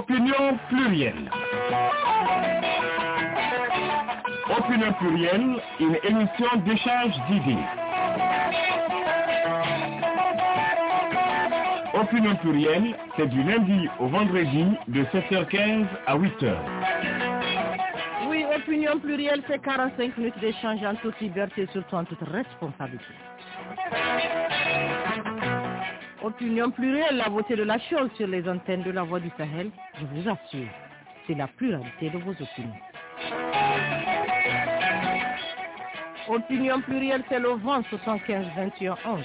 Opinion plurielle. Opinion plurielle, une émission d'échange d'idées. Opinion plurielle, c'est du lundi au vendredi de 7h15 à 8h. Oui, opinion plurielle, c'est 45 minutes d'échange en toute liberté surtout en toute responsabilité. Opinion plurielle, la beauté de la chose sur les antennes de la voix du Sahel, je vous assure, c'est la pluralité de vos opinions. Opinion plurielle, c'est le vent 75 21 11.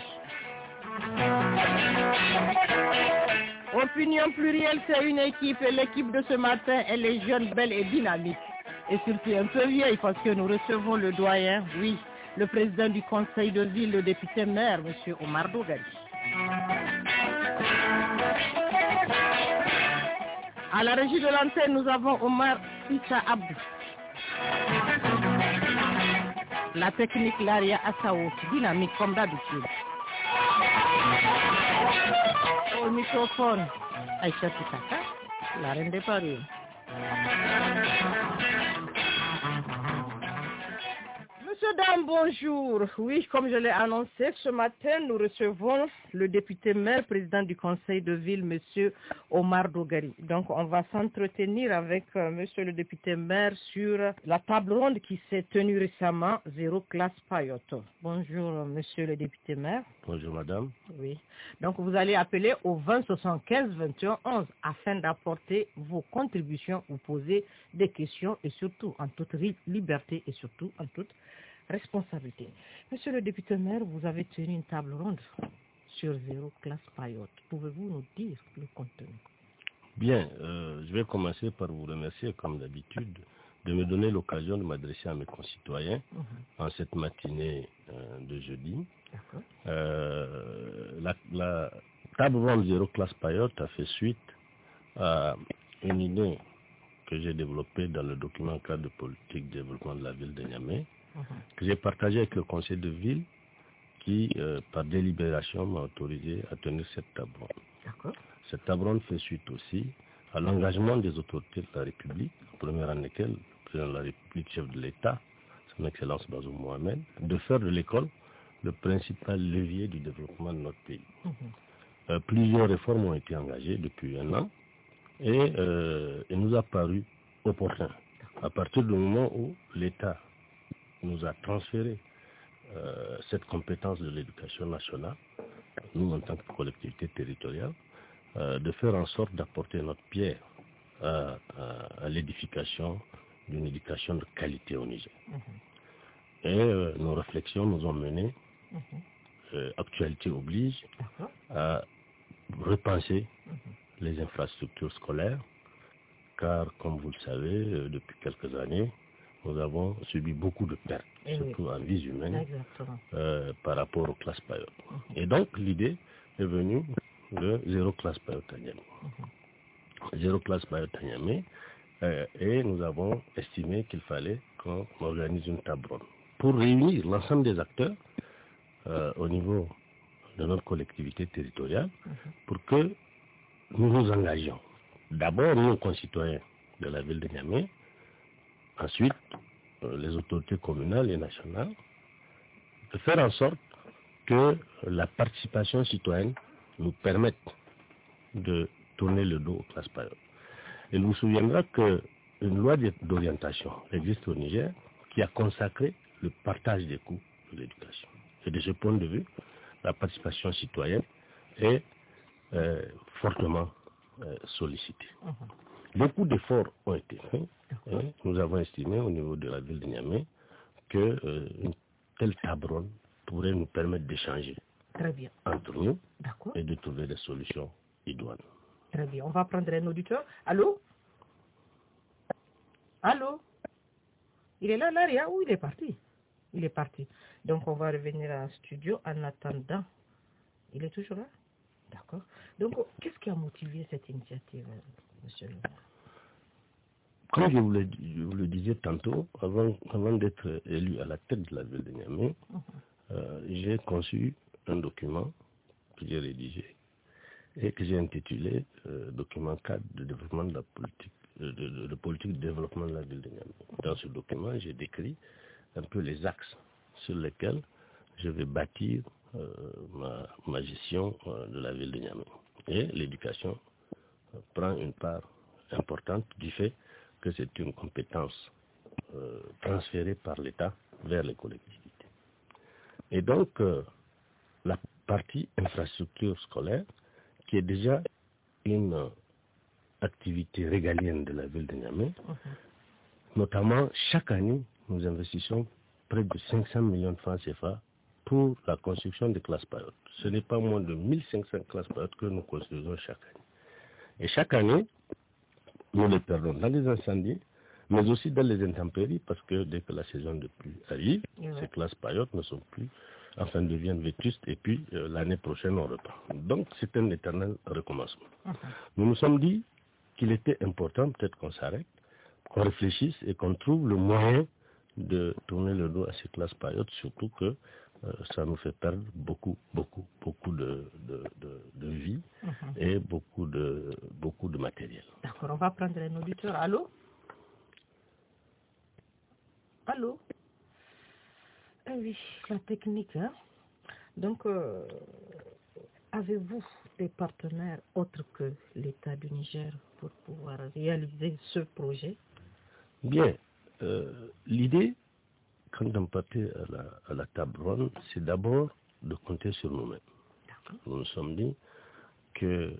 Opinion plurielle, c'est une équipe et l'équipe de ce matin, elle est jeune, belle et dynamique. Et surtout un peu vieille parce que nous recevons le doyen, oui, le président du conseil de ville, le député maire, M. Omar Dougali. À la régie de l'antenne, nous avons Omar Issa Abdou. La technique Laria Assaou, dynamique comme d'habitude. Au microphone, Aïcha Titaka, la reine des paris. Monsieur, dame, bonjour. Oui, comme je l'ai annoncé, ce matin, nous recevons le député maire, président du conseil de ville, monsieur Omar Dogari. Donc, on va s'entretenir avec euh, monsieur le député maire sur la table ronde qui s'est tenue récemment, Zéro Classe Payoto. Bonjour, monsieur le député maire. Bonjour madame. Oui. Donc, vous allez appeler au 20 75 21 11 afin d'apporter vos contributions, vous poser des questions et surtout en toute liberté et surtout en toute responsabilité. Monsieur le député maire, vous avez tenu une table ronde sur zéro classe payotte. Pouvez-vous nous dire le contenu? Bien, euh, je vais commencer par vous remercier comme d'habitude de me donner l'occasion de m'adresser à mes concitoyens Mhm. en cette matinée euh, de jeudi. Euh, la, la table ronde zéro classe payotte a fait suite à une idée que j'ai développée dans le document cadre de politique de développement de la ville de Niamey. Que j'ai partagé avec le conseil de ville qui, euh, par délibération, m'a autorisé à tenir cette table ronde. Cette table ronde fait suite aussi à l'engagement des autorités de la République, en première en lesquelles le président de la République, chef de l'État, son Excellence Bazoum Mohamed, de faire de l'école le principal levier du développement de notre pays. Mhm. Euh, plusieurs réformes ont été engagées depuis un an et euh, il nous a paru opportun, à partir du moment où l'État nous a transféré euh, cette compétence de l'éducation nationale, nous en tant que collectivité territoriale, euh, de faire en sorte d'apporter notre pierre à, à- à l'édification d'une éducation de qualité au Niger. Mhm. Et euh, nos réflexions nous ont menés, Mhm. euh, actualité oblige, à repenser Mhm. les infrastructures scolaires, car comme vous le savez, depuis quelques années, nous avons subi beaucoup de pertes, Eh oui. surtout en vies humaines, euh, par rapport aux classes payotes. Mhm. Et donc l'idée est venue de zéro classe payote à Niamey. Zéro classe payote à Niamey, euh, et nous avons estimé qu'il fallait qu'on organise une table ronde pour réunir l'ensemble des acteurs euh, au niveau de notre collectivité territoriale pour que nous nous engagions. D'abord, nous, concitoyens de la ville de Niamey, ensuite, euh, les autorités communales et nationales, de faire en sorte que la participation citoyenne nous permette de tourner le dos aux classes payotes. Il vous souviendra qu'une loi d'orientation existe au Niger qui a consacré le partage des coûts de l'éducation. Et de ce point de vue, la participation citoyenne est euh, fortement euh, sollicitée. Beaucoup d'efforts ont été faits. et nous avons estimé au niveau de la ville de Niamey que euh, une telle table pourrait nous permettre d'échanger entre nous et de trouver des solutions idoines. Très bien. On va prendre un auditeur. Allô? Allô? Il est là, Laria, ou il est parti? Il est parti. Donc, on va revenir en studio en attendant. Il est toujours là? D'accord. Donc, qu'est-ce qui a motivé cette initiative, euh, monsieur le maire Comme je vous le, je vous le disais tantôt, avant, avant d'être élu à la tête de la ville de Niamey, Mhm. euh, j'ai conçu un document que j'ai rédigé et que j'ai intitulé euh, Document cadre de développement de la politique, de, de- de politique de développement de la ville de Niamey. Dans ce document, j'ai décrit un peu les axes sur lesquels je vais bâtir euh, ma, ma gestion euh, de la ville de Niamey. Et l'éducation euh, prend une part importante du fait que c'est une compétence euh, transférée par l'État vers les collectivités. Et donc, euh, la partie infrastructure scolaire, qui est déjà une euh, activité régalienne de la ville de Niamey, notamment chaque année, nous investissons près de 500 millions de francs CFA pour la construction des classes payotes. Ce n'est pas moins de 1500 classes payotes que nous construisons chaque année. Et chaque année, nous les perdons dans les incendies, mais aussi dans les intempéries, parce que dès que la saison de pluie arrive, ces classes payotes ne sont plus, enfin deviennent vétustes, et puis euh, l'année prochaine on reprend. Donc c'est un éternel recommencement. Nous nous sommes dit qu'il était important, peut-être qu'on s'arrête, qu'on réfléchisse et qu'on trouve le moyen de tourner le dos à ces classes payotes, surtout que ça nous fait perdre beaucoup, beaucoup, beaucoup de, de, de, de vie et beaucoup de, beaucoup de matériel. D'accord, on va prendre un auditeur. Allô? Allô? Ah oui, la technique. Hein? Donc, euh, avez-vous des partenaires autres que l'État du Niger pour pouvoir réaliser ce projet? Bien, euh, l'idée, quand on partait à la, à la table ronde, c'est d'abord de compter sur nous-mêmes. Nous nous sommes dit que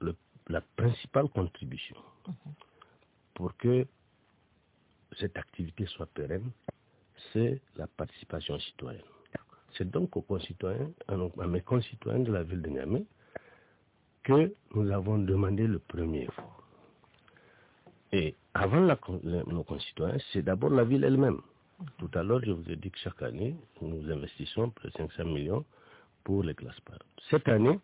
le- la principale contribution pour que cette activité soit pérenne, c'est la participation citoyenne. C'est donc aux concitoyens, à mes concitoyens de la ville de Niamey, que nous avons demandé le premier effort. Et avant la nos concitoyens, c'est d'abord la ville elle-même. Tout à l'heure, je vous ai dit que chaque année, nous investissons près de 500 millions pour les classes payotes. Cette année,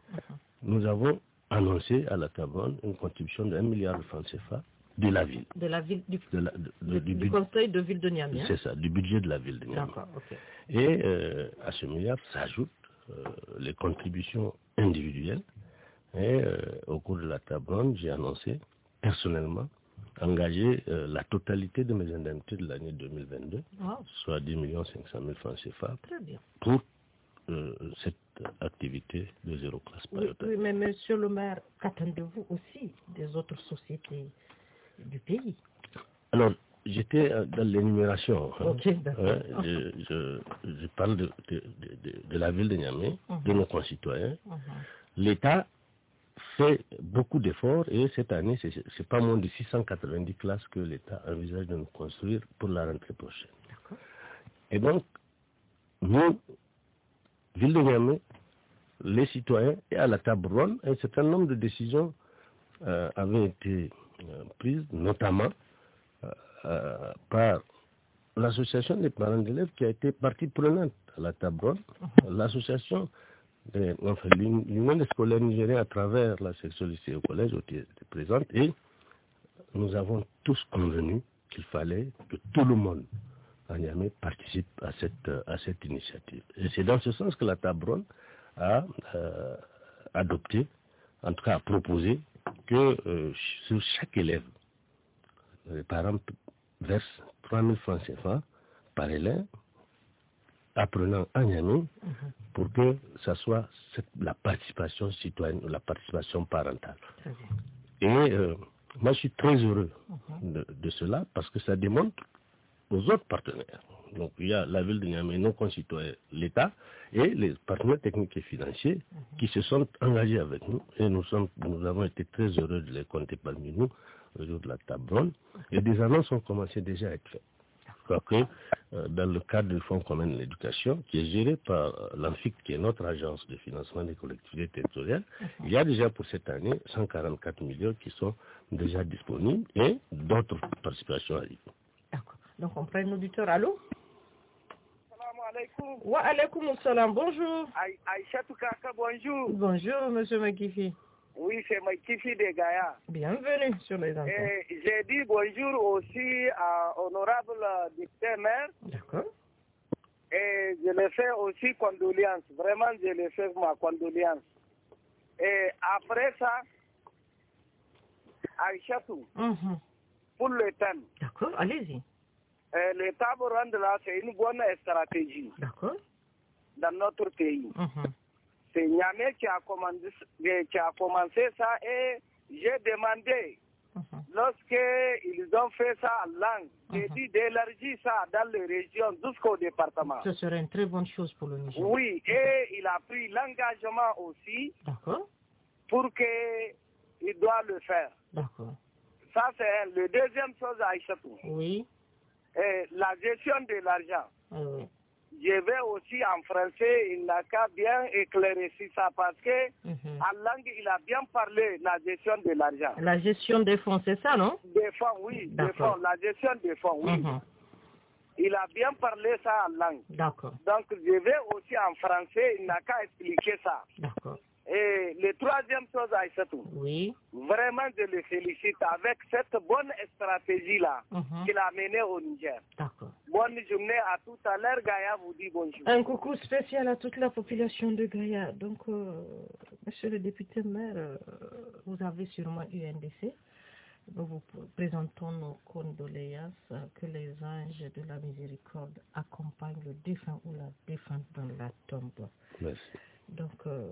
nous avons annoncé à la table une contribution de 1 milliard de francs CFA de la ville. de la ville du, De la- de- du, du conseil de ville de Niamey hein? C'est ça, du budget de la ville de Niamey. Et euh, à ce milliard s'ajoutent euh, les contributions individuelles. Et euh, au cours de la ronde, j'ai annoncé personnellement engager euh, la totalité de mes indemnités de l'année 2022, Wow, soit 10 500 000 francs CFA, pour euh, cette activité de zéro classe Oui, oui, mais monsieur le maire, qu'attendez-vous aussi des autres sociétés du pays? Alors, j'étais euh, dans l'énumération. hein. Je, je- je parle de, de- de- de- de la ville de Niamey, de nos concitoyens. Mhm. L'État fait beaucoup d'efforts et cette année, c'est c'est pas moins de 690 classes que l'État envisage de nous construire pour la rentrée prochaine. Et donc, nous, ville de Niamey, les citoyens et à la table ronde, un certain nombre de décisions euh, avaient été euh, prises, notamment euh, par l'association des parents d'élèves qui a été partie prenante à la table ronde, l'association, des- enfin, l'Uni- l'Union des scolaires nigériens à travers la section lycée au collège était présente et nous avons tous convenu qu'il fallait que tout le monde à Niamey participe à cette, à cette initiative. Et c'est dans ce sens que la table ronde a euh, adopté, en tout cas a proposé, que euh, sur chaque élève, les parents versent 3 000 francs CFA par élève, apprenant à Niamey, pour que ça soit cette- la participation citoyenne, la participation parentale. Et euh, moi, je suis très heureux de, de cela parce que ça démontre aux autres partenaires. Donc, il y a la ville de Niamey, nos concitoyens, l'État et les partenaires techniques et financiers qui se sont engagés avec nous. Et nous, sommes, nous avons été très heureux de les compter parmi nous au jour de la table ronde. Et des annonces ont commencé déjà à être faites. Quoique, euh, dans le cadre du Fonds commun de l'éducation, qui est géré par euh, l'ANFIC, qui est notre agence de financement des collectivités territoriales, il y a déjà pour cette année 144 millions qui sont déjà disponibles et d'autres participations arrivent. D'accord. Donc, on prend un auditeur. Allô? Wa alaikum salam. Bonjour. Aï- Aïchatou Kaka, bonjour. Bonjour, monsieur Makifi. Oui, c'est Maïkifi de Gaïa. Bienvenue sur les antennes. Et j'ai dit bonjour aussi à honorable député maire D'accord. et je le fais aussi condoléances. Vraiment, je le fais ma condoléance. Et après ça, Aïchatou, Mhm. pour le thème, D'accord, allez-y. le table ronde là, c'est une bonne stratégie D'accord. dans notre pays. Mhm. C'est Niamey qui a, commandé, qui a commencé ça et j'ai demandé, Mhm. lorsqu'ils ont fait ça en langue, j'ai Mhm. dit d'élargir ça dans les régions jusqu'au département. Ce serait une très bonne chose pour le Niger. Oui, et il a pris l'engagement aussi pour qu'il doit le faire. D'accord. Ça, c'est. Le deuxième chose, Aïchatou, Oui. est la gestion de l'argent. Je vais aussi en français, il n'a qu'à bien éclaircir ça parce que mhm. en langue, il a bien parlé la gestion de l'argent. La gestion des fonds, c'est ça, non? Des fonds, oui, des fonds, la gestion des fonds, oui. Mhm. Il a bien parlé ça en langue. D'accord. Donc, je vais aussi en français, il n'a qu'à expliquer ça. D'accord. Et le troisième chose, Aïssatou, Oui. vraiment, je le félicite avec cette bonne stratégie-là Mhm. qu'il a menée au Niger. D'accord. Bonne journée à tout à l'heure, Gaïa vous dit bonjour. Un coucou spécial à toute la population de Gaïa. Donc, euh, monsieur le député maire, euh, vous avez sûrement eu un décès. Nous vous présentons nos condoléances. Que les anges de la miséricorde accompagnent le défunt ou la défunte dans la tombe. Merci. Donc, euh,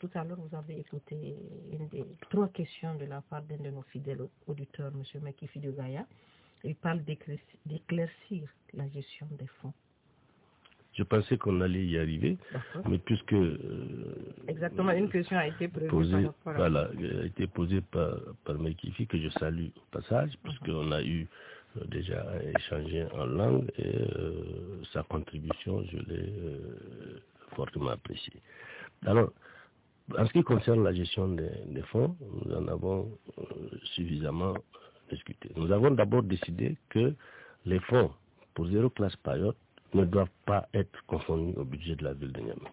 tout à l'heure, vous avez écouté une des trois questions de la part d'un de nos fidèles auditeurs, M. Mekifi de Gaïa. Il parle d'éclairci- d'éclaircir la gestion des fonds. Je pensais qu'on allait y arriver, mais puisque euh, Exactement, une question a été posée, par voilà, a été posée par, par Mekifi, que je salue au passage, puisqu'on a eu euh, déjà échangé en langue et euh, sa contribution, je l'ai fortement appréciée. Alors, en ce qui concerne la gestion des, des fonds, nous en avons euh, suffisamment discuté. Nous avons d'abord décidé que les fonds pour zéro classe période ne doivent pas être confondus au budget de la ville de Niamey.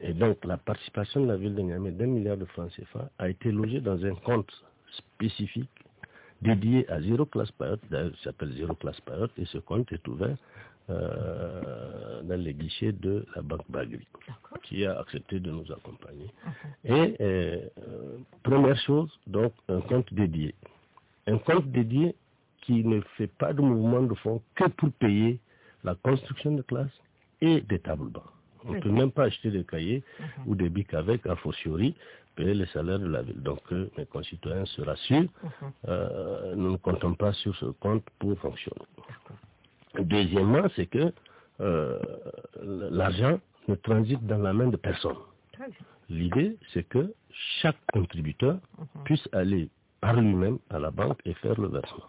Et donc, la participation de la ville de Niamey d'un milliard de francs CFA a été logée dans un compte spécifique dédié à zéro classe période, d'ailleurs, il s'appelle zéro classe période, et ce compte est ouvert euh, dans les guichets de la Banque Bagri, qui a accepté de nous accompagner. Et euh, euh, première chose, donc, un compte dédié. Un compte dédié qui ne fait pas de mouvement de fonds que pour payer la construction de classes et des tables bancs. On ne peut même pas acheter des cahiers ou des bics avec, a fortiori, payer les salaires de la ville. Donc, que mes concitoyens se rassurent, euh, nous ne comptons pas sur ce compte pour fonctionner. Deuxièmement, c'est que euh, l'argent ne transite dans la main de personne. L'idée, c'est que chaque contributeur puisse aller par lui-même à la banque et faire le versement.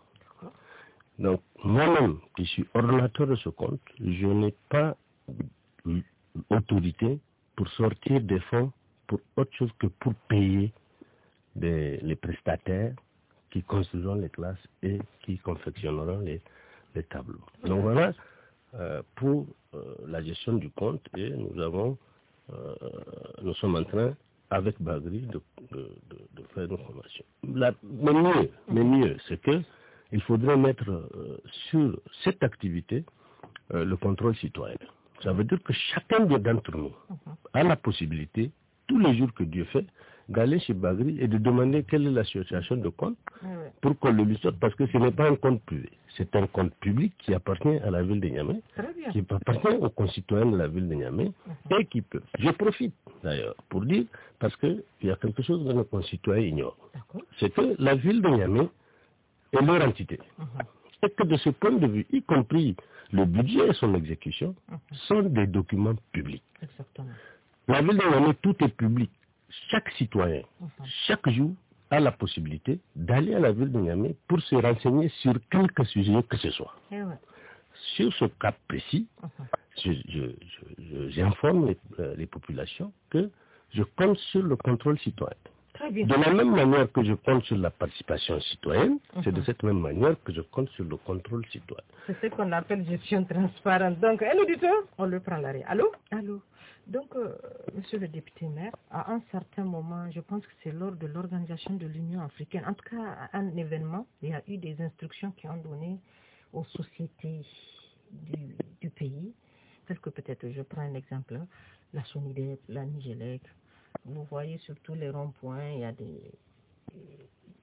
Donc, moi-même, qui suis ordonnateur de ce compte, je n'ai pas autorité pour sortir des fonds pour autre chose que pour payer des- les prestataires qui construiront les classes et qui confectionneront les, les tableaux. Donc voilà euh, pour euh, la gestion du compte et nous avons euh, nous sommes en train avec Bagri de, faire nos formations. Mais mieux, mais mieux, c'est que il faudrait mettre sur cette activité le contrôle citoyen. Ça veut dire que chacun de- d'entre nous a la possibilité, tous les jours que Dieu fait, d'aller chez Bagri et de demander quelle est la situation de compte pour qu'on le lui sorte, parce que ce n'est pas un compte privé. C'est un compte public qui appartient à la ville de Niamey, qui appartient aux concitoyens de la ville de Niamey et qui peut. Je profite d'ailleurs pour dire, parce qu'il y a quelque chose que nos concitoyens ignorent, c'est que la ville de Niamey est leur entité. Et que de ce point de vue, y compris le budget et son exécution, sont des documents publics. Exactement. La ville de Niamey, tout est public. Chaque citoyen, chaque jour, a la possibilité d'aller à la ville de Niamey pour se renseigner sur quelque sujet que ce soit. Eh ouais. Sur ce cas précis, je- je- je- je- j'informe les, euh, les populations que je compte sur le contrôle citoyen. De la même manière que je compte sur la participation citoyenne, c'est de cette même manière que je compte sur le contrôle citoyen. C'est ce qu'on appelle gestion transparente. Donc, un auditeur, on le prend l'arrêt. Allô? Allô? Donc, euh, monsieur le député maire, à un certain moment, je pense que c'est lors de l'organisation de l'Union africaine, en tout cas à un événement, il y a eu des instructions qui ont donné aux sociétés du, du pays, telles que peut-être, je prends un exemple, la Sonidep, la Nigélec, vous voyez sur tous les ronds-points, il y a des...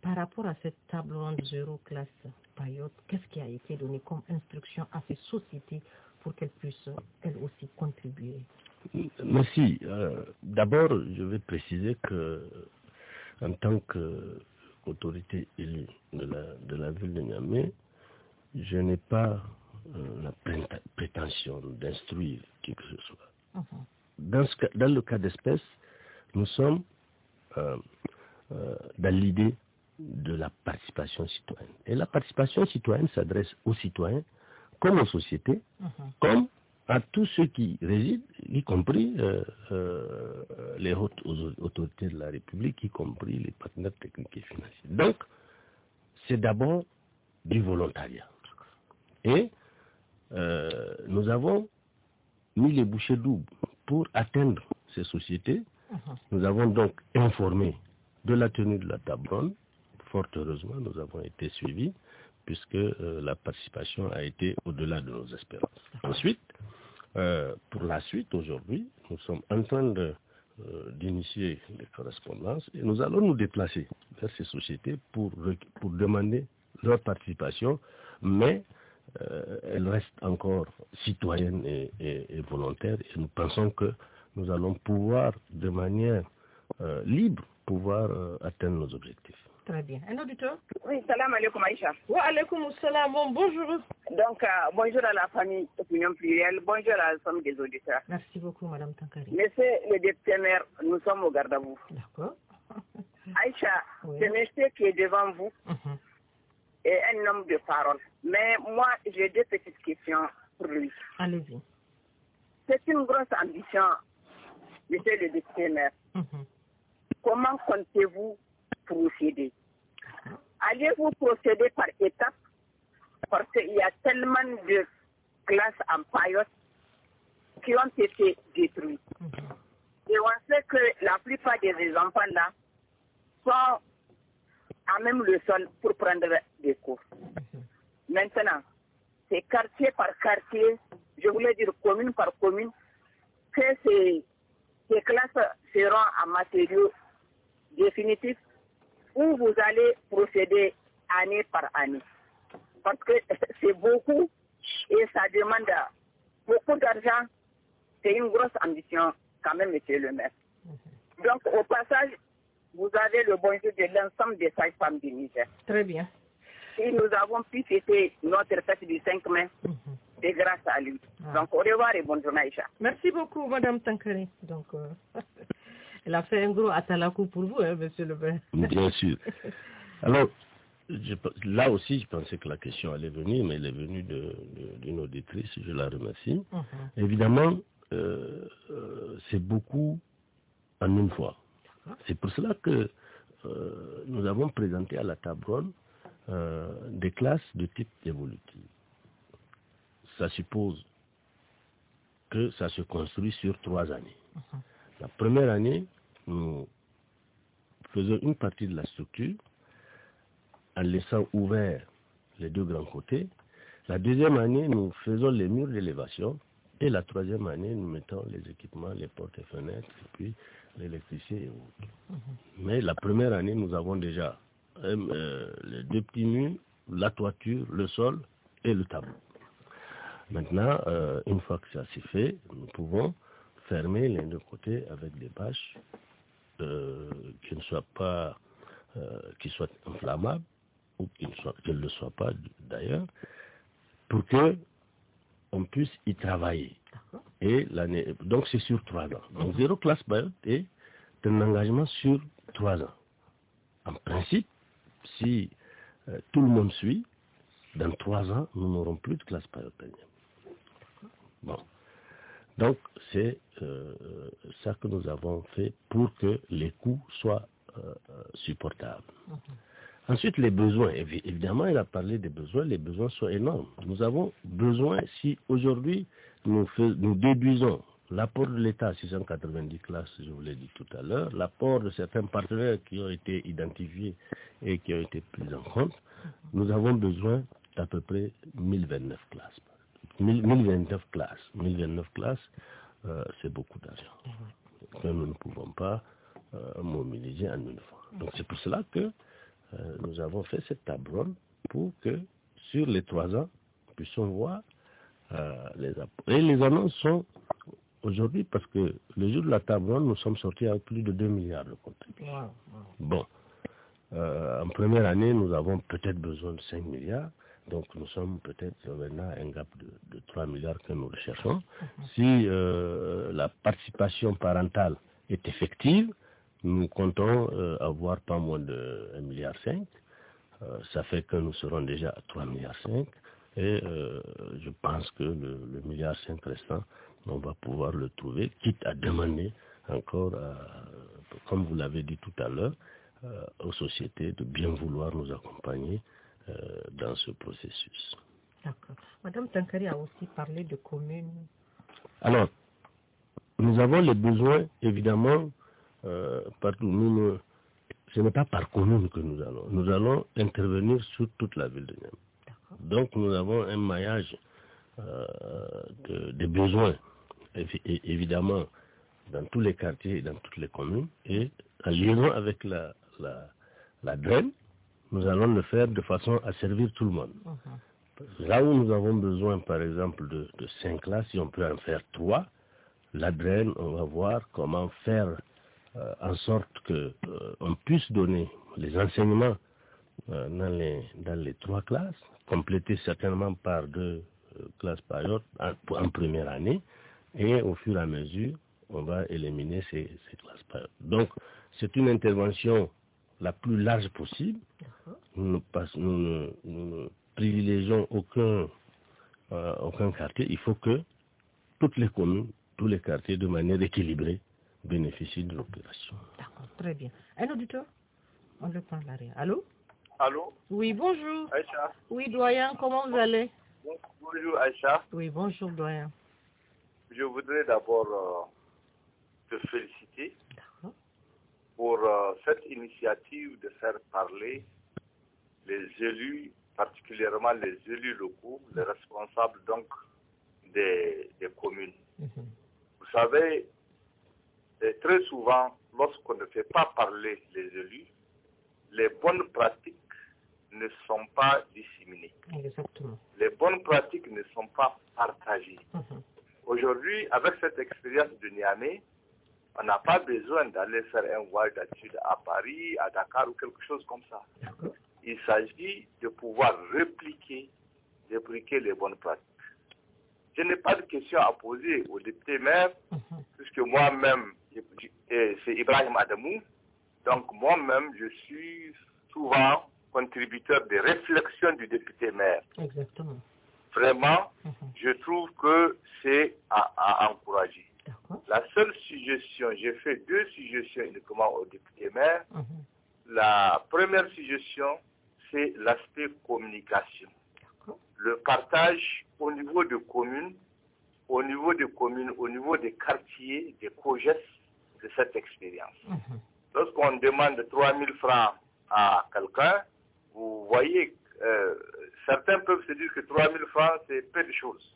Par rapport à cette table ronde zéro classe payotte, qu'est-ce qui a été donné comme instruction à ces sociétés pour qu'elles puissent, elles aussi, contribuer? Merci. Euh, D'abord, je vais préciser que, en tant qu'autorité élue de la, de la ville de Niamey, je n'ai pas euh, la prétention d'instruire qui que ce soit. Uh -huh. dans, ce, dans, le cas d'espèce, nous sommes euh, euh, dans l'idée de la participation citoyenne. Et la participation citoyenne s'adresse aux citoyens comme aux sociétés, uh -huh. comme à tous ceux qui résident, y compris euh, euh, les hautes autorités de la République, y compris les partenaires techniques et financiers. Donc, c'est d'abord du volontariat. Et euh, nous avons mis les bouchées doubles pour atteindre ces sociétés. -huh. Nous avons donc informé de la tenue de la table ronde. Fort heureusement, nous avons été suivis puisque euh, la participation a été au-delà de nos espérances. Ensuite, euh, pour la suite, aujourd'hui, nous sommes en train euh, d'initier des correspondances et nous allons nous déplacer vers ces sociétés pour, pour demander leur participation, mais elles restent encore citoyennes et, et, et, volontaires et nous pensons que nous allons pouvoir, de manière euh, libre, pouvoir euh, atteindre nos objectifs. Très bien. Un auditeur? Oui, salam alaikum Aïcha. Wa alaikum salam, bon, bonjour. Donc, euh, bonjour à la famille Opinion Plurielle, bonjour à l'ensemble des auditeurs. Merci beaucoup, Madame Tankari. Monsieur le député maire, nous sommes au garde à vous. D'accord. Aïcha, Oui. ce monsieur qui est devant vous Mhm. est un homme de parole. Mais moi, j'ai deux petites questions pour lui. Allez-y. C'est une grosse ambition, monsieur le député maire. Mhm. Comment comptez-vous procéder? Allez-vous procéder par étapes? Parce qu'il y a tellement de classes en paillotte qui ont été détruites. Mhm. Et on sait que la plupart de ces enfants-là sont à même le sol pour prendre des cours. Maintenant, c'est quartier par quartier, je voulais dire commune par commune, que ces, ces classes seront en matériaux définitifs où vous allez procéder année par année. Parce que c'est beaucoup et ça demande beaucoup d'argent. C'est une grosse ambition quand même, monsieur le maire. Donc, au passage, vous avez le bonjour de l'ensemble des sages-femmes du Niger. Très bien. Et nous avons pu fêter notre fête du 5 mai, Mhm. C'est grâce à lui. Ah. Donc, au revoir et bonne journée, Aïcha. Merci beaucoup, Madame Tankari. Donc, euh, elle a fait un gros atalakou pour vous, hein, monsieur le maire. Bien sûr. Alors, je là aussi, je pensais que la question allait venir, mais elle est venue de- de- d'une auditrice, je la remercie. Mhm. Évidemment, euh, euh, c'est beaucoup en une fois. C'est pour cela que euh, nous avons présenté à la table ronde euh, des classes de type évolutif. Ça suppose que ça se construit sur trois années. La première année, nous faisons une partie de la structure en laissant ouvert les deux grands côtés. La deuxième année, nous faisons les murs d'élévation. Et la troisième année, nous mettons les équipements, les portes et fenêtres, et puis l'électricité et autres. Mais la première année, nous avons déjà euh, euh, les deux petits murs, la toiture, le sol et le tableau. Maintenant, euh, une fois que ça s'est fait, nous pouvons fermer les deux côtés avec des bâches euh, qui ne soient pas, euh, qui soient inflammables ou qui ne soient, qu'elles ne le soient pas d'ailleurs, pour que on puisse y travailler. Et l'année, donc c'est sur trois ans. Donc zéro classe Bayot est un engagement sur trois ans. En principe, si tout le monde suit, dans trois ans, nous n'aurons plus de classe Bayot. Bon. Donc, c'est euh, ça que nous avons fait pour que les coûts soient euh, euh, supportables. Ensuite, les besoins. Évi- Évidemment, il a parlé des besoins. Les besoins sont énormes. Nous avons besoin, si aujourd'hui nous, fais- nous déduisons l'apport de l'État à 690 classes, je vous l'ai dit tout à l'heure, l'apport de certains partenaires qui ont été identifiés et qui ont été pris en compte, nous avons besoin d'à peu près 1029 classes. 1000 1029 classes. 1029 classes, euh, c'est beaucoup d'argent que nous ne pouvons pas euh, mobilisés en une fois. Donc c'est pour cela que euh, nous avons fait cette table ronde pour que sur les trois ans, nous puissions voir les apports. Et les annonces sont aujourd'hui parce que le jour de la table ronde, nous sommes sortis avec plus de 2 milliards de contributions. Wow, wow. Bon. Euh, en première année, nous avons peut-être besoin de 5 milliards. Donc nous sommes peut-être maintenant à un gap de, de 3 milliards que nous recherchons. Si euh, la participation parentale est effective, nous comptons euh, avoir pas moins de 1 milliard 5. Euh, ça fait que nous serons déjà à 3 milliards 5. Et je pense que le, le milliard 5 restant, on va pouvoir le trouver, quitte à demander encore, à- comme vous l'avez dit tout à l'heure, aux sociétés de bien vouloir nous accompagner euh, dans ce processus. D'accord. Madame Tankari a aussi parlé de communes. Alors, nous avons les besoins, évidemment, euh, partout. Nous ce n'est pas par commune que nous allons. Nous allons intervenir sur toute la ville de Niamey. Donc, nous avons un maillage euh, de- des besoins, et- évidemment, dans tous les quartiers et dans toutes les communes. Et en liaison avec la, la, la DREN, nous allons le faire de façon à servir tout le monde. Mhm. Là où nous avons besoin, par exemple, de, de cinq classes, si on peut en faire trois, l'ADREN, on va voir comment faire euh, en sorte que euh, on puisse donner les enseignements euh, dans, les, dans les trois classes, complétés certainement par deux classes périodes en, en première année, et au fur et à mesure, on va éliminer ces, ces classes périodes. Donc, c'est une intervention la plus large possible. D'accord. Nous ne, passe- nous ne- nous ne privilégions aucun, euh, aucun quartier. Il faut que toutes les communes, tous les quartiers, de manière équilibrée, bénéficient de l'opération. D'accord, très bien. Un auditeur? On le prend l'arrière. Allô? Allô, Oui, bonjour. Aïcha. Oui, doyen, comment vous allez? Bon- Bonjour Aïcha. Oui, bonjour, doyen. Je voudrais d'abord euh, te féliciter D'accord. Pour euh, cette initiative de faire parler les élus, particulièrement les élus locaux, les responsables donc des, des communes. Mhm. Vous savez, très souvent, lorsqu'on ne fait pas parler les élus, les bonnes pratiques ne sont pas disséminées. Exactement. Les bonnes pratiques ne sont pas partagées. Mhm. Aujourd'hui, avec cette expérience de Niamey, on n'a pas besoin d'aller faire un voyage d'études à Paris, à Dakar ou quelque chose comme ça. Il s'agit de pouvoir répliquer, répliquer les bonnes pratiques. Je n'ai pas de questions à poser au député maire, Mhm. puisque moi-même, et c'est Ibrahim Adamou, donc moi-même, je suis souvent contributeur des réflexions du député maire. Exactement. Vraiment, Mhm. je trouve que c'est à, à encourager. La seule suggestion, j'ai fait deux suggestions uniquement au député maire. Mhm. La première suggestion, c'est l'aspect communication. Le partage au niveau des communes, au niveau des communes, au niveau des quartiers, des projets de cette expérience. Mhm. Lorsqu'on demande 3 000 francs à quelqu'un, vous voyez, euh, certains peuvent se dire que 3 000 francs, c'est peu de choses.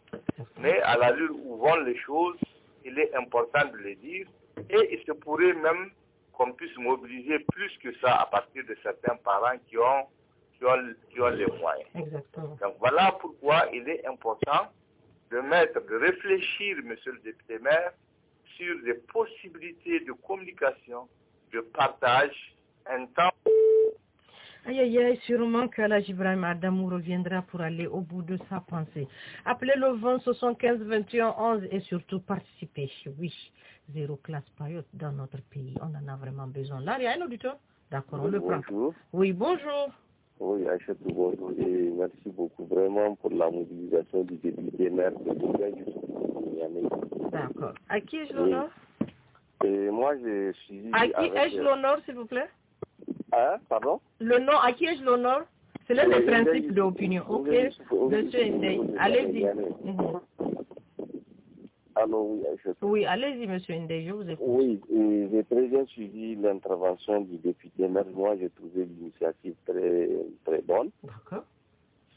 Mais à l'allure où vont les choses, il est important de les dire. Et il se pourrait même qu'on puisse mobiliser plus que ça à partir de certains parents qui ont, qui ont, qui ont les moyens. Exactement. Donc voilà pourquoi il est important de mettre, de réfléchir, monsieur le député maire, sur les possibilités de communication, de partage, un temps Aïe, aïe, aïe, sûrement qu'Alaj Ibrahim Adamou reviendra pour aller au bout de sa pensée. Appelez le 20 75 21 11 et surtout participez. Oui, zéro classe période dans notre pays. On en a vraiment besoin. Là, il y a un auditeur D'accord, on le prend. Bonjour. Oui, bonjour. Oui, Achète bonjour et merci beaucoup vraiment pour la mobilisation du député maire de. D'accord. À qui ai-je l'honneur? Et moi, je suis... À qui avec- ai-je l'honneur, s'il vous plaît? Hein, pardon? Le nom, à qui ai-je l'honneur? C'est l'un des principes d'opinion. Ok, monsieur oui, allez-y. oui. Mhm. Alors oui, Achète. Oui, allez-y, monsieur Ndeye, je vous écoute. Oui, et j'ai très bien suivi l'intervention du député maire. Moi, j'ai trouvé l'initiative très, très bonne. D'accord.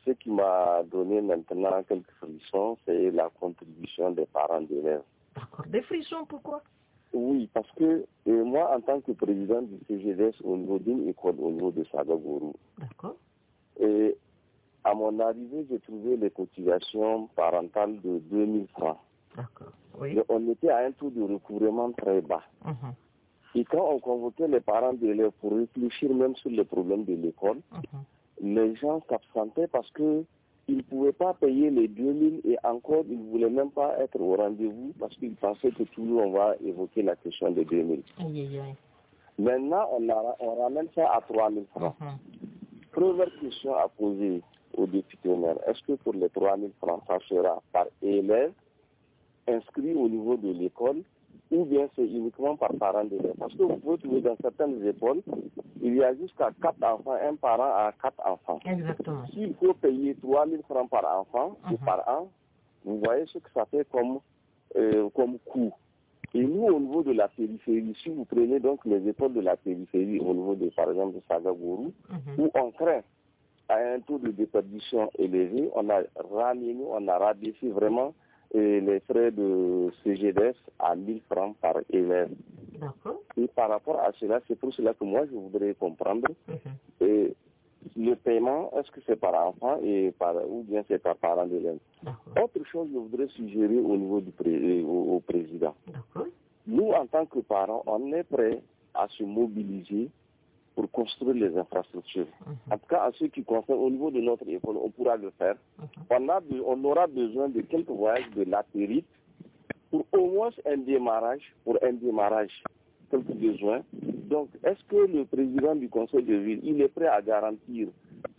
Ce qui m'a donné maintenant quelques frissons, c'est la contribution des parents d'élèves. D'accord. Des frissons, pourquoi? Oui, parce que euh, moi, en tant que président du CGDS au niveau d'une école au niveau de Sagagourou, D'accord. et à mon arrivée, j'ai trouvé les cotisations parentales de 2000 francs. D'accord. Oui. On était à un taux de recouvrement très bas. Mhm. Et quand on convoquait les parents d'élèves pour réfléchir même sur les problèmes de l'école, Mhm. les gens s'absentaient parce que ils ne pouvaient pas payer les 2000 et encore, ils ne voulaient même pas être au rendez-vous parce qu'ils pensaient que toujours on va évoquer la question des 2000. Aïe, aïe, aïe. Maintenant, on, a- on ramène ça à 3000 francs. Mhm. Première question à poser au député maire, est-ce que pour les 3000 francs, ça sera par élève inscrit au niveau de l'école ou bien c'est uniquement par parent d'élève Parce que vous pouvez trouver dans certaines écoles, il y a jusqu'à 4 enfants, un parent à 4 enfants. Exactement. S'il faut payer 3000 francs par enfant ou Mhm. par an, vous voyez ce que ça fait comme, euh, comme coût. Et nous, au niveau de la périphérie, si vous prenez donc les écoles de la périphérie, au niveau de, par exemple, de Sagagourou, Mhm. où on craint à un taux de déperdition élevé, on a ramené, on a rabaissé vraiment les frais de CGDS à 1000 francs par élève. Et par rapport à cela, c'est pour cela que moi, je voudrais comprendre Mhm. euh, le paiement, est-ce que c'est par enfant et par, ou bien c'est par parent d'élève? Autre chose, je voudrais suggérer au niveau du pré- euh, au, au président. Nous, en tant que parents, on est prêts à se mobiliser pour construire les infrastructures. Mhm. En tout cas, en ce qui concerne au niveau de notre école, on pourra le faire. Mhm. On, a on aura besoin de quelques voyages de latérite pour au moins un démarrage, pour un démarrage, quelques besoins. Donc, est-ce que le président du conseil de ville, il est prêt à garantir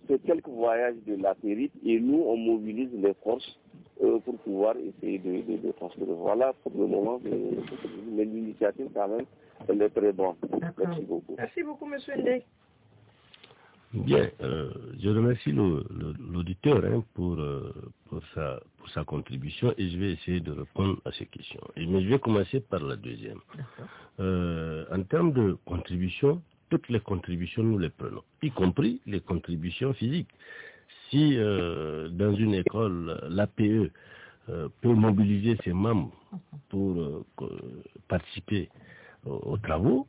ces quelques voyages de latérite et nous, on mobilise les forces euh, pour pouvoir essayer de, de, de construire. Voilà pour le moment, mais l'initiative quand même, elle est très bonne. D'accord. Merci beaucoup. Merci beaucoup, monsieur Ndé. Bien, euh, je remercie l'auditeur hein, pour, euh, pour, sa, pour sa contribution et je vais essayer de répondre à ces questions. Et, mais je vais commencer par la deuxième. D'accord. Euh, en termes de contribution, toutes les contributions, nous les prenons, y compris les contributions physiques. Si euh, dans une école, l'APE euh, peut mobiliser ses membres pour euh, participer aux, aux travaux,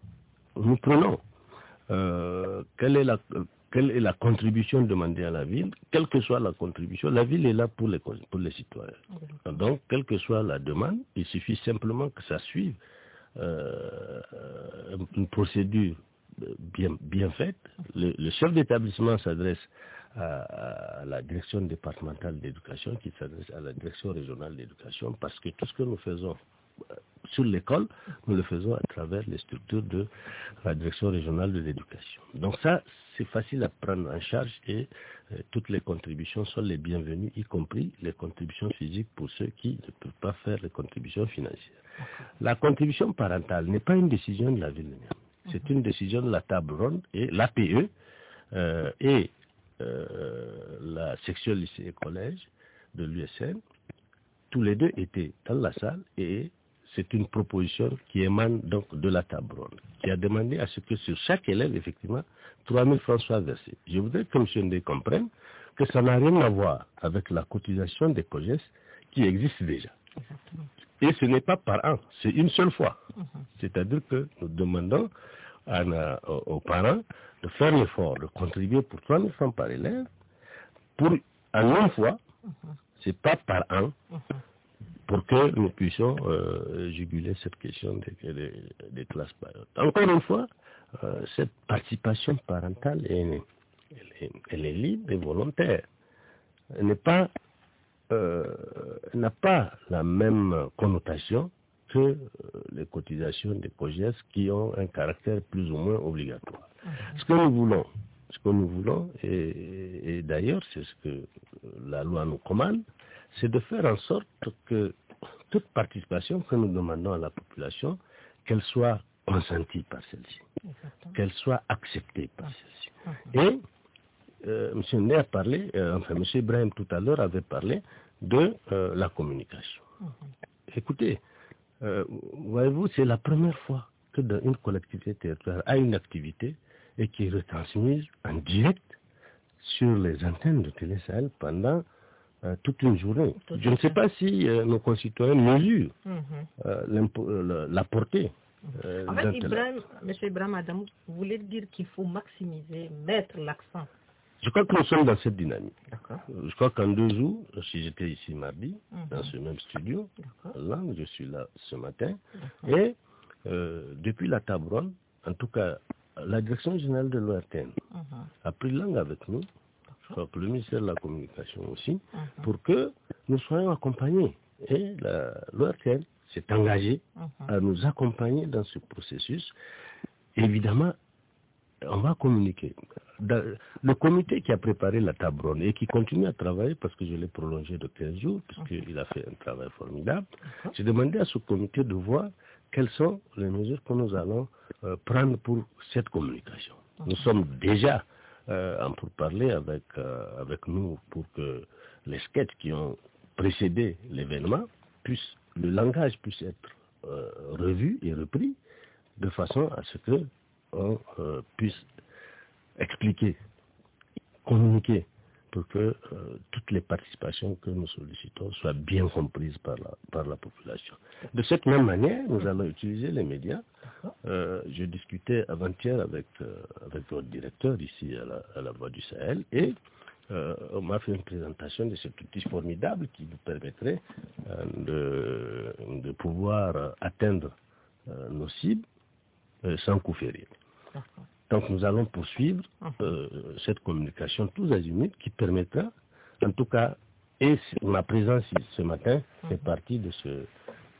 nous prenons. Euh, quelle, est la, quelle est la contribution demandée à la ville Quelle que soit la contribution, la ville est là pour les, pour les citoyens. Donc, quelle que soit la demande, il suffit simplement que ça suive euh, une procédure bien, bien faite. Le, le chef d'établissement s'adresse à, à la direction départementale d'éducation, qui s'adresse à la direction régionale d'éducation, parce que tout ce que nous faisons sur l'école, nous le faisons à travers les structures de la direction régionale de l'éducation. Donc ça, c'est facile à prendre en charge et euh, toutes les contributions sont les bienvenues, y compris les contributions physiques pour ceux qui ne peuvent pas faire les contributions financières. La contribution parentale n'est pas une décision de la ville de. C'est une décision de la table ronde et l'APE euh, et euh, la section lycée et collège de l'USN, tous les deux étaient dans la salle et c'est une proposition qui émane donc de la table ronde, qui a demandé à ce que sur chaque élève, effectivement, 3 000 francs soient versés. Je voudrais que M. Ndé comprenne que ça n'a rien à voir avec la cotisation des COGES qui existe déjà. Et ce n'est pas par an, c'est une seule fois. C'est-à-dire que nous demandons à aux, parents de faire l'effort, de contribuer pour 3 000 francs par élève, pour une fois, c'est pas par an, pour que nous puissions euh, juguler cette question des, des- des classes payantes. Encore une fois, euh, cette participation parentale, elle, est, libre et volontaire. Elle n'est pas, euh, n'a pas la même connotation que euh, les cotisations des COGES qui ont un caractère plus ou moins obligatoire. Ce que nous voulons, ce que nous voulons, et, et d'ailleurs c'est ce que la loi nous commande, c'est de faire en sorte que toute participation que nous demandons à la population, qu'elle soit consentie par celle-ci, qu'elle soit acceptée par celle-ci. Et euh, M. Ndé a parlé, euh, enfin M. Ibrahim tout à l'heure avait parlé de euh, la communication. Écoutez, euh, voyez-vous, c'est la première fois que dans une collectivité territoriale a une activité et qui est retransmise en direct sur les antennes de Télé pendant euh, toute une journée. Tout Je ne sais pas si euh, nos concitoyens mesurent Mhm. euh, euh, la, portée En fait. Ibrahim, M. Ibrahim Adam, vous voulez dire qu'il faut maximiser, mettre l'accent. Je crois que nous sommes dans cette dynamique. Je crois qu'en deux jours, si j'étais ici mardi, Mhm. dans ce même studio, là, je suis là ce matin, et euh, depuis la table ronde, en tout cas, la direction générale de l'ORTN Mhm. a pris langue avec nous, le ministère de la Communication aussi, Mhm. pour que nous soyons accompagnés. Et l'ORTN s'est engagé Mhm. à nous accompagner dans ce processus. Évidemment, on va communiquer. Le comité qui a préparé la table ronde et qui continue à travailler, parce que je l'ai prolongé de 15 jours, puisqu'il a fait un travail formidable, j'ai demandé à ce comité de voir quelles sont les mesures que nous allons euh, prendre pour cette communication. Nous sommes déjà en pourparler avec, euh, avec nous pour que les sketchs qui ont précédé l'événement puissent, le langage puisse être euh, revu et repris de façon à ce que on euh, puisse expliquer, communiquer pour que euh, toutes les participations que nous sollicitons soient bien comprises par la, par la population. De cette même manière, nous allons utiliser les médias. Euh, je discutais avant-hier avec, euh, avec votre directeur ici à la, à la Voix du Sahel et euh, on m'a fait une présentation de cet outil formidable qui nous permettrait de, de pouvoir atteindre nos cibles sans coup férir. Donc nous allons poursuivre euh, cette communication tous azimuts qui permettra, en tout cas, et ma présence ce matin fait partie de, ce,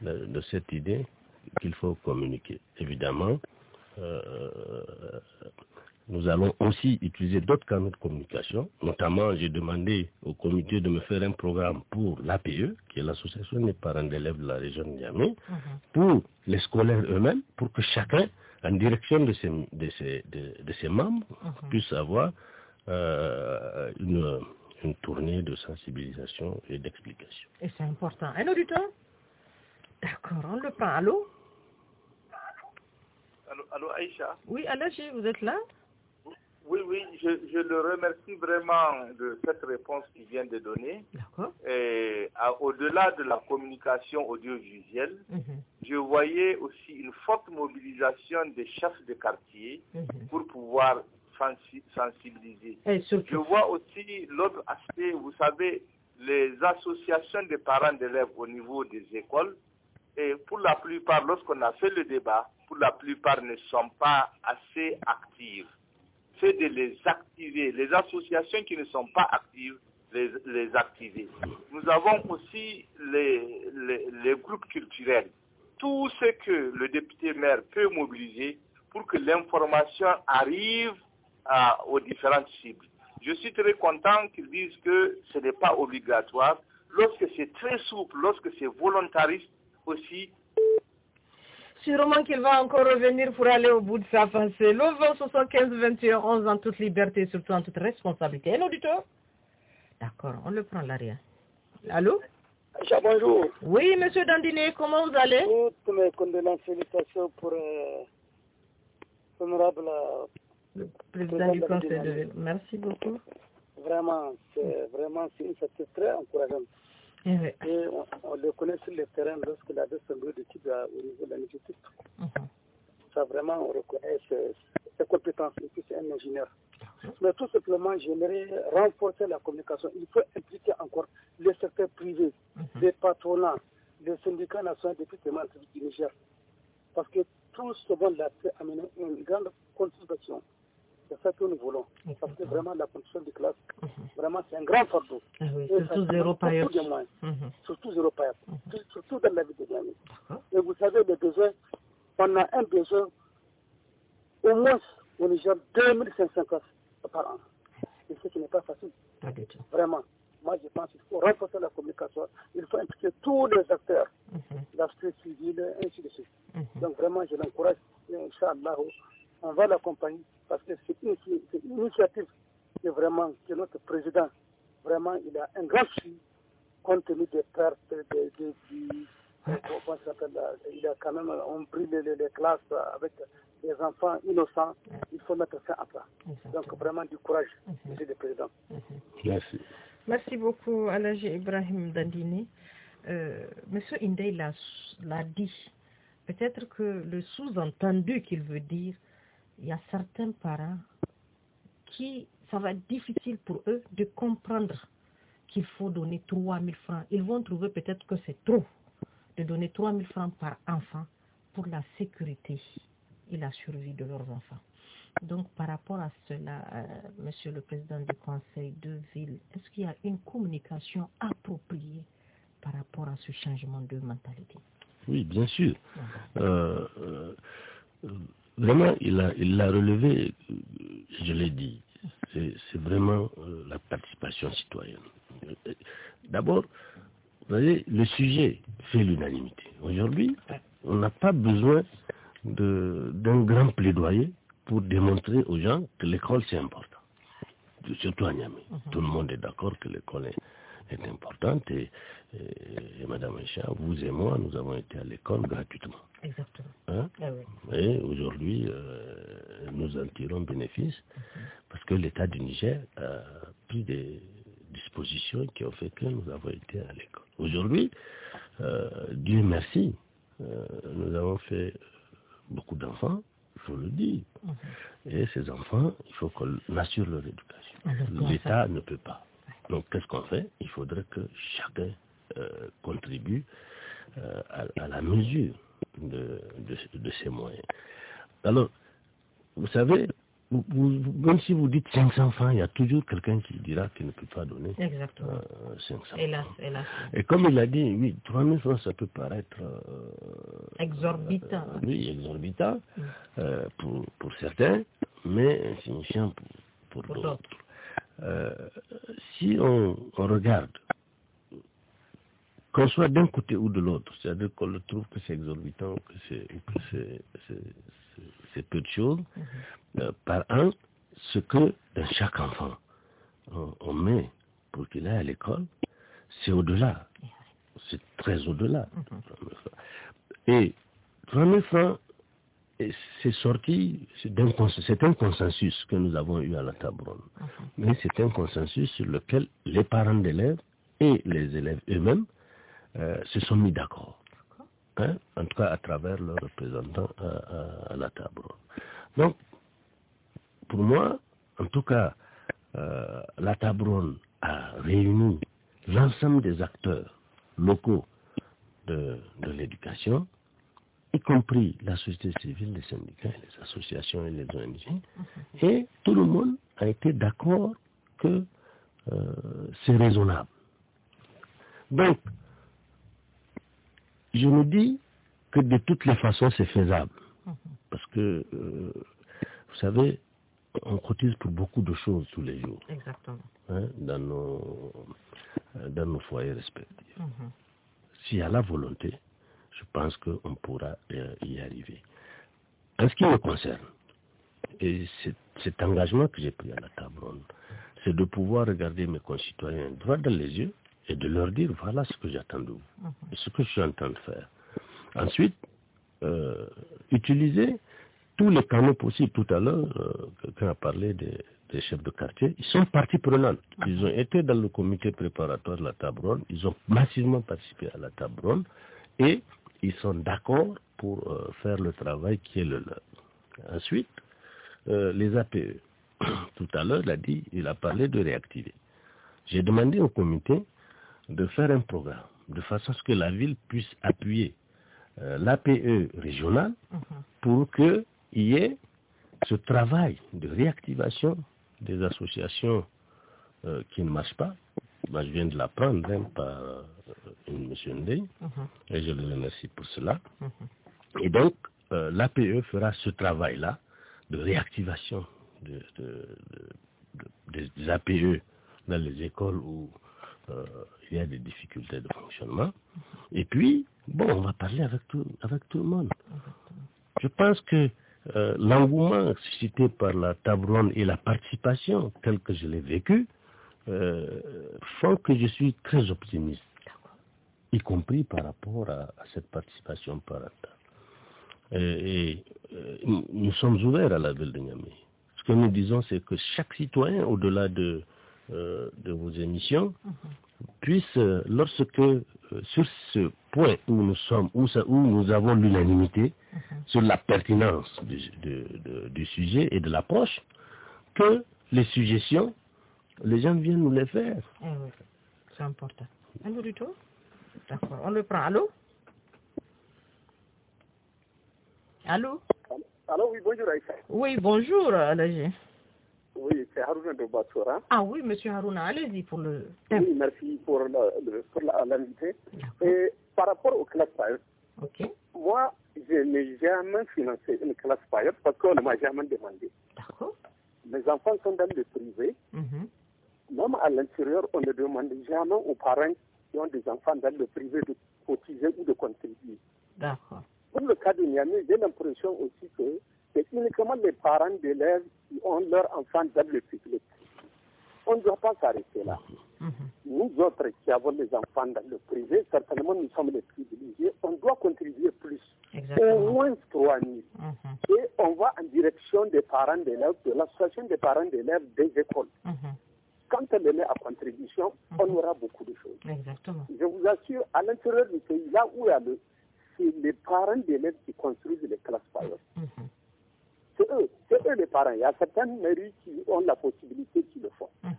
de, de cette idée qu'il faut communiquer. Évidemment, euh, nous allons aussi utiliser d'autres canaux de communication. Notamment, j'ai demandé au comité de me faire un programme pour l'APE, qui est l'association des parents d'élèves de la région de Niamey, pour les scolaires eux-mêmes, pour que chacun, en direction de ses, de ses, de, de ses membres, puisse avoir euh, une, une tournée de sensibilisation et d'explication. Et c'est important. Un auditeur? D'accord, on le prend. Allô? Allô, allô, Aïcha? Oui, Alaji, vous êtes là? Oui, oui, je, je le remercie vraiment de cette réponse qu'il vient de donner. Au-delà de la communication audiovisuelle, Mhm, je voyais aussi une forte mobilisation des chefs de quartier mhm. pour pouvoir sensi- sensibiliser. Et Je vois aussi l'autre aspect, vous savez, les associations de parents d'élèves au niveau des écoles, et pour la plupart, lorsqu'on a fait le débat, pour la plupart ne sont pas assez actives. C'est de les activer. Les associations qui ne sont pas actives, les, activer. Nous avons aussi les, groupes culturels. Tout ce que le député maire peut mobiliser pour que l'information arrive aux différentes cibles. Je suis très content qu'ils disent que ce n'est pas obligatoire. Lorsque c'est très souple, lorsque c'est volontariste aussi, sûrement qu'il va encore revenir pour aller au bout de sa pensée. Le 20 75 21 11 en toute liberté et surtout en toute responsabilité. Un auditeur D'accord, on le prend l'arrière. Allô? Bonjour. Oui, monsieur Dandiné, comment vous allez? Toutes mes condoléances, félicitations pour euh, l'honorable. euh, Le président du conseil de ville. Merci beaucoup. Vraiment, c'est vraiment c'est une c'est très encourageant. Eh oui. Et on, on le connaît sur le terrain lorsqu'il avait son bureau d'études à- au niveau de l'institut. Mhm. Ça, vraiment, on reconnaît ses, ses compétences et puis c'est un ingénieur. Mais tout simplement, j'aimerais renforcer la communication. Il faut impliquer encore le secteur privé, les patronats, les syndicats nationaux des entreprises du Niger. Parce que tout ce monde-là peut amener une grande. C'est ça que nous voulons. Parce que vraiment, la condition de classe, vraiment, c'est un grand fardeau. Ah oui, ça surtout zéro paillette. Mhm. surtout zéro paillette, surtout dans la vie de. D'accord. Et vous savez, les besoins, on a un besoin au moins au Niger 2500 classes par an. Et ce qui n'est pas facile, Pas du tout. vraiment. Moi, je pense qu'il faut renforcer la communication. Il faut impliquer tous les acteurs, Mhm. la société civile, ainsi de suite. Mhm. Donc vraiment, je l'encourage. Inch'Allah, on va l'accompagner parce que c'est une, c'est une initiative que vraiment, que notre président, vraiment, il a un grand souci compte tenu des pertes, des, des, du- comment ça là, il a quand même, on brille les, les classes avec des enfants innocents. Il faut mettre ça à plat. Donc vraiment du courage, monsieur le président. Merci. Merci beaucoup, Alaji Ibrahim Dandini. Euh, Monsieur Indey l'a l'a dit. peut-être que le sous-entendu qu'il veut dire, il y a certains parents qui, ça va être difficile pour eux de comprendre qu'il faut donner 3 000 francs. Ils vont trouver peut-être que c'est trop de donner 3 000 francs par enfant pour la sécurité et la survie de leurs enfants. Donc, par rapport à cela, euh, Monsieur le Président du Conseil de ville, est-ce qu'il y a une communication appropriée par rapport à ce changement de mentalité? Oui, bien sûr. Euh, euh, vraiment, il l'a il a relevé, je l'ai dit, c'est vraiment la participation citoyenne. D'abord, vous voyez, le sujet fait l'unanimité. Aujourd'hui, on n'a pas besoin d'un grand plaidoyer pour démontrer aux gens que l'école c'est important. Surtout à Niamey. Tout le monde est d'accord que l'école est, importante et, Madame Echa, vous et moi, nous avons été à l'école gratuitement. Exactement. Hein? Et aujourd'hui, nous en tirons bénéfice parce que l'État du Niger a pris des dispositions qui ont fait que nous avons été à l'école. Aujourd'hui, Dieu merci, nous avons fait beaucoup d'enfants, il faut le dire. Et ces enfants, il faut qu'on assure leur éducation. L'État ne peut pas. Donc qu'est-ce qu'on fait? Il faudrait que chacun contribue à, la mesure de, de, ses moyens. Alors, vous savez, même si vous dites 500 francs, il y a toujours quelqu'un qui dira qu'il ne peut pas donner Exactement. Euh, 500 hélas, hélas. Et comme il a dit, oui, 3000 francs, ça peut paraître... Euh, exorbitant. Euh, oui, exorbitant pour, pour, certains, mais insignifiant pour, pour, d'autres. Si on, on regarde, qu'on soit d'un côté ou de l'autre, c'est-à-dire qu'on le trouve que c'est exorbitant ou que c'est c'est peu de choses, euh, par an, ce que dans chaque enfant on, on met pour qu'il aille à l'école, c'est au-delà. C'est très au-delà. Et 3 000 francs, c'est sorti, c'est un consensus que nous avons eu à la Tabronne. Mais c'est un consensus sur lequel les parents d'élèves et les élèves eux-mêmes euh, se sont mis d'accord. Hein, en tout cas à travers leurs représentants à, à, la table. Donc, pour moi, en tout cas, euh, la Tabronne a réuni l'ensemble des acteurs locaux de, de l'éducation, y compris la société civile, les syndicats, les associations et les ONG, et tout le monde a été d'accord que euh, c'est raisonnable. Donc, je me dis que de toutes les façons, c'est faisable. Parce que, euh, vous savez, on cotise pour beaucoup de choses tous les jours. Exactement. Hein, dans, nos, dans nos foyers respectifs. S'il y a la volonté, je pense qu'on pourra y arriver. En ce qui me concerne, et cet engagement que j'ai pris à la table c'est de pouvoir regarder mes concitoyens droit dans les yeux et de leur dire voilà ce que j'attends de vous, et ce que je suis en train de faire. Ensuite, euh, utiliser tous les canaux possibles. Tout à l'heure, euh, quelqu'un a parlé des, des, chefs de quartier. Ils sont partie prenante. Ils ont été dans le comité préparatoire de la table ronde. Ils ont massivement participé à la table ronde et ils sont d'accord pour euh, faire le travail qui est le leur. Ensuite, euh, les APE. Tout à l'heure, il a dit, il a parlé de réactiver. J'ai demandé au comité de faire un programme de façon à ce que la ville puisse appuyer euh, l'APE régional pour qu'il y ait ce travail de réactivation des associations qui ne marchent pas. Moi, je viens de l'apprendre hein, par monsieur Ndey, et je le remercie pour cela. Et donc, euh, l'APE fera ce travail-là de réactivation de, de, de, des APE dans les écoles où euh, il y a des difficultés de fonctionnement. Et puis, bon, on va parler avec tout, avec tout le monde. Je pense que euh, l'engouement suscité par la table ronde et la participation telle que je l'ai vécue euh, font que je suis très optimiste, y compris par rapport à, à cette participation parentale. Et, et euh, nous sommes ouverts à la ville de Niamey. Ce que nous disons, c'est que chaque citoyen, au-delà de, euh, de vos émissions, puisse, euh, lorsque, euh, sur ce point où nous sommes, où, ça- où nous avons l'unanimité sur la pertinence du, de- de- du sujet et de l'approche, que les suggestions, les gens viennent nous les faire. Eh oui, c'est important. Allô, du tout D'accord, on le prend. Allô? Allô? Alors oui, bonjour Aïcha. Oui, bonjour, Alagé. Oui, c'est Haruna de Batsora. Ah oui, monsieur Haruna, allez-y pour le thème. Oui, merci pour la- le- pour la- l'invité. Et par rapport aux classes payotes, Ok, moi, je n'ai jamais financé une classe payotte parce qu'on ne m'a jamais demandé. d'accord. Mes enfants sont dans le privé. Mhm. Même à l'intérieur, on ne demande jamais aux parents qui ont des enfants dans le privé de cotiser ou de contribuer. D'accord. Pour le cas de Niamey, j'ai l'impression aussi que c'est uniquement les parents d'élèves qui ont leurs enfants dans le public. On ne doit pas s'arrêter là. Mhm. Nous autres qui avons les enfants dans le privé, certainement nous sommes les privilégiés, on doit contribuer plus, au moins 3 000. Mhm. Et on va en direction des parents d'élèves, de l'association des parents d'élèves des écoles. Mhm. Quand les met à contribution, on aura beaucoup de choses. Exactement. Je vous assure, à l'intérieur du pays, là où il y a le, c'est les parents d'élèves qui construisent les classes payotes. Mhm. C'est eux, c'est eux les parents. Il y a certaines mairies qui ont la possibilité qui le font. Mhm.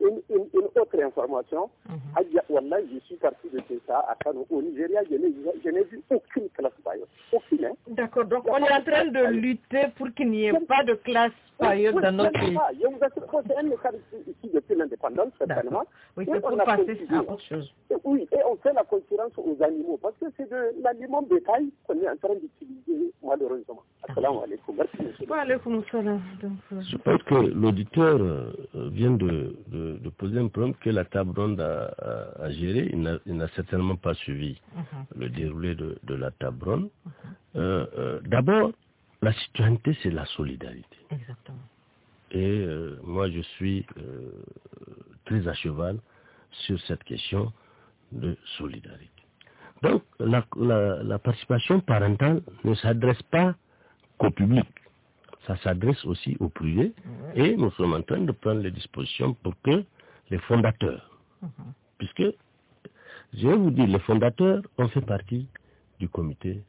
Une, une, une autre information, Mhm. Wallah, je suis parti de ça à Kano. Au Nigeria, je n'ai vu aucune classe payotte. Hein. D'accord, donc on est en train de lutter pour qu'il n'y ait pas de classe payotte dans notre pays. Je vous assure que c'est un ici, depuis l'indépendance, certainement. Oui, Et c'est pour on a passer à autre chose. Et Oui, et on fait la concurrence aux animaux parce que c'est de l'aliment bétail qu'on est en train d'utiliser malheureusement. Assalamu alaikum. Euh, Je pense que l'auditeur euh, vient de, de- de poser un problème que la table ronde a, a- a géré. Il n'a- certainement pas suivi mhm. le déroulé de, de la table ronde. Euh, euh, D'abord, la citoyenneté, c'est la solidarité. Exactement. Et euh, moi, je suis très à cheval sur cette question de solidarité. Donc, la, la- la participation parentale ne s'adresse pas qu'au public. Ça s'adresse aussi au privé. Et nous sommes en train de prendre les dispositions pour que les fondateurs, puisque, je vais vous dire, les fondateurs ont fait partie du comité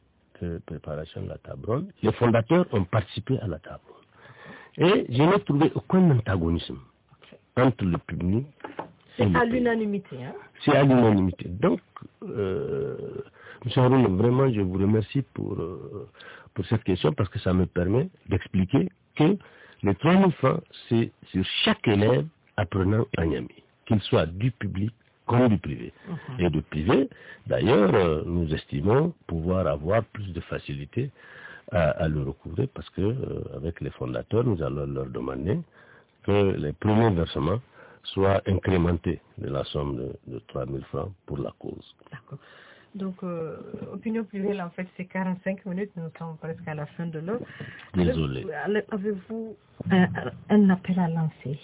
préparation de la table ronde. Les fondateurs ont participé à la table ronde. Et je n'ai trouvé aucun antagonisme entre le public et C'est à l'unanimité. Hein? C'est à l'unanimité. Donc, euh, M. Haroun, vraiment, je vous remercie pour, euh, pour cette question parce que ça me permet d'expliquer que les 3 000 francs, c'est sur chaque élève apprenant à Niamey, qu'il soit du public comme du privé. Et du privé, d'ailleurs, euh, nous estimons pouvoir avoir plus de facilité à, à le recouvrer parce que euh, avec les fondateurs, nous allons leur demander que les premiers versements soient incrémentés de la somme de, de 3 000 francs pour la cause. D'accord. Donc, euh, opinion plurielle, en fait, c'est 45 minutes. Nous sommes presque à la fin de l'heure. Désolé. Avez- Avez-vous un, un appel à lancer?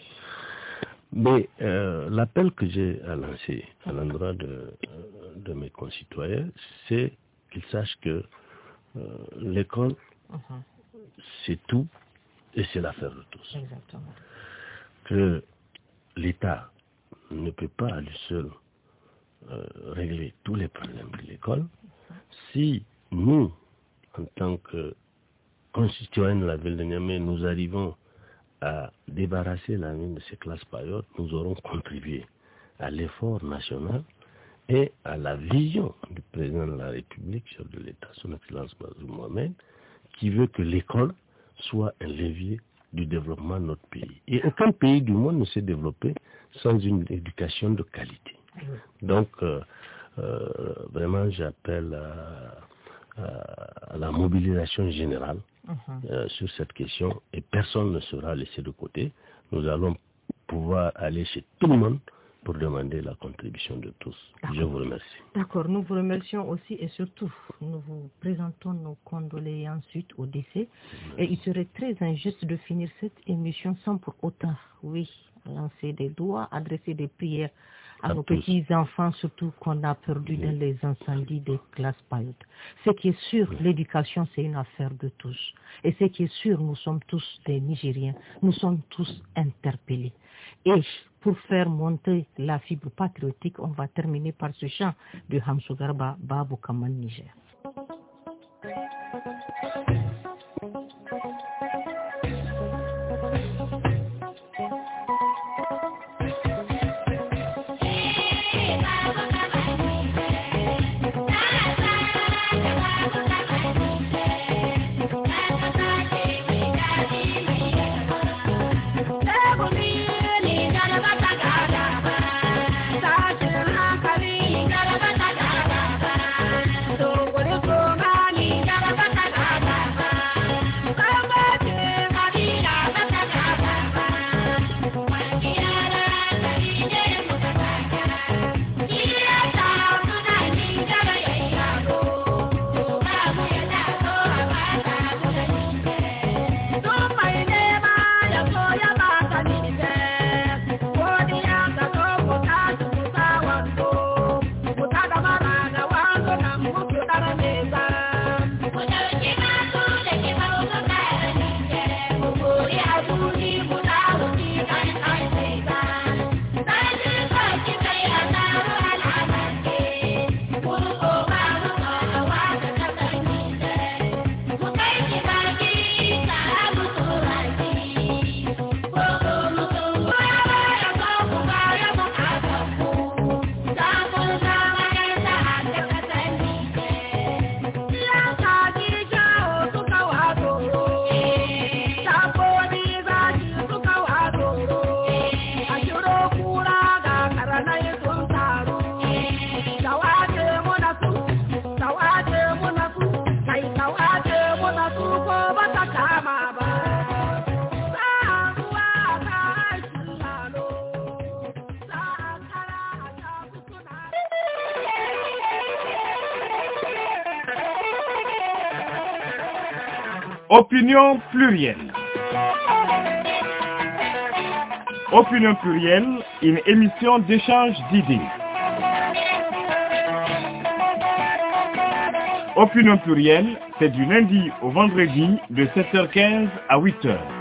Mais euh, l'appel que j'ai à lancer à l'endroit de, euh, de mes concitoyens, c'est qu'ils sachent que euh, l'école, Mhm. c'est tout et c'est l'affaire de tous. Exactement. Que l'État ne peut pas à lui seul euh, régler tous les problèmes de l'école. Si nous, en tant que concitoyens de la ville de Niamey, nous arrivons à débarrasser la ville de ces classes payotes, nous aurons contribué à l'effort national et à la vision du président de la République, chef de l'État, son excellence Bazoum Mohamed, qui veut que l'école soit un levier du développement de notre pays. Et aucun pays du monde ne s'est développé sans une éducation de qualité. Donc, euh, euh, vraiment, j'appelle à, à- à la mobilisation générale Mhm. euh, sur cette question et personne ne sera laissé de côté. Nous allons pouvoir aller chez tout le monde pour demander la contribution de tous. Je vous remercie. D'accord, nous vous remercions aussi et surtout, nous vous présentons nos condoléances suite au décès. Et il serait très injuste de finir cette émission sans pour autant, oui, lancer des doigts, adresser des prières à, nos petits-enfants, surtout qu'on a perdu dans les incendies des classes paillotes. Ce qui est sûr, l'éducation, c'est une affaire de tous. Et ce qui est sûr, nous sommes tous des Nigériens, nous sommes tous interpellés. Et pour faire monter la fibre patriotique, on va terminer par ce chant de Hamsou Garba Babou Kaman Niger. Opinion plurielle. Opinion plurielle, une émission d'échange d'idées. Opinion plurielle, c'est du lundi au vendredi de 7h15 à 8h.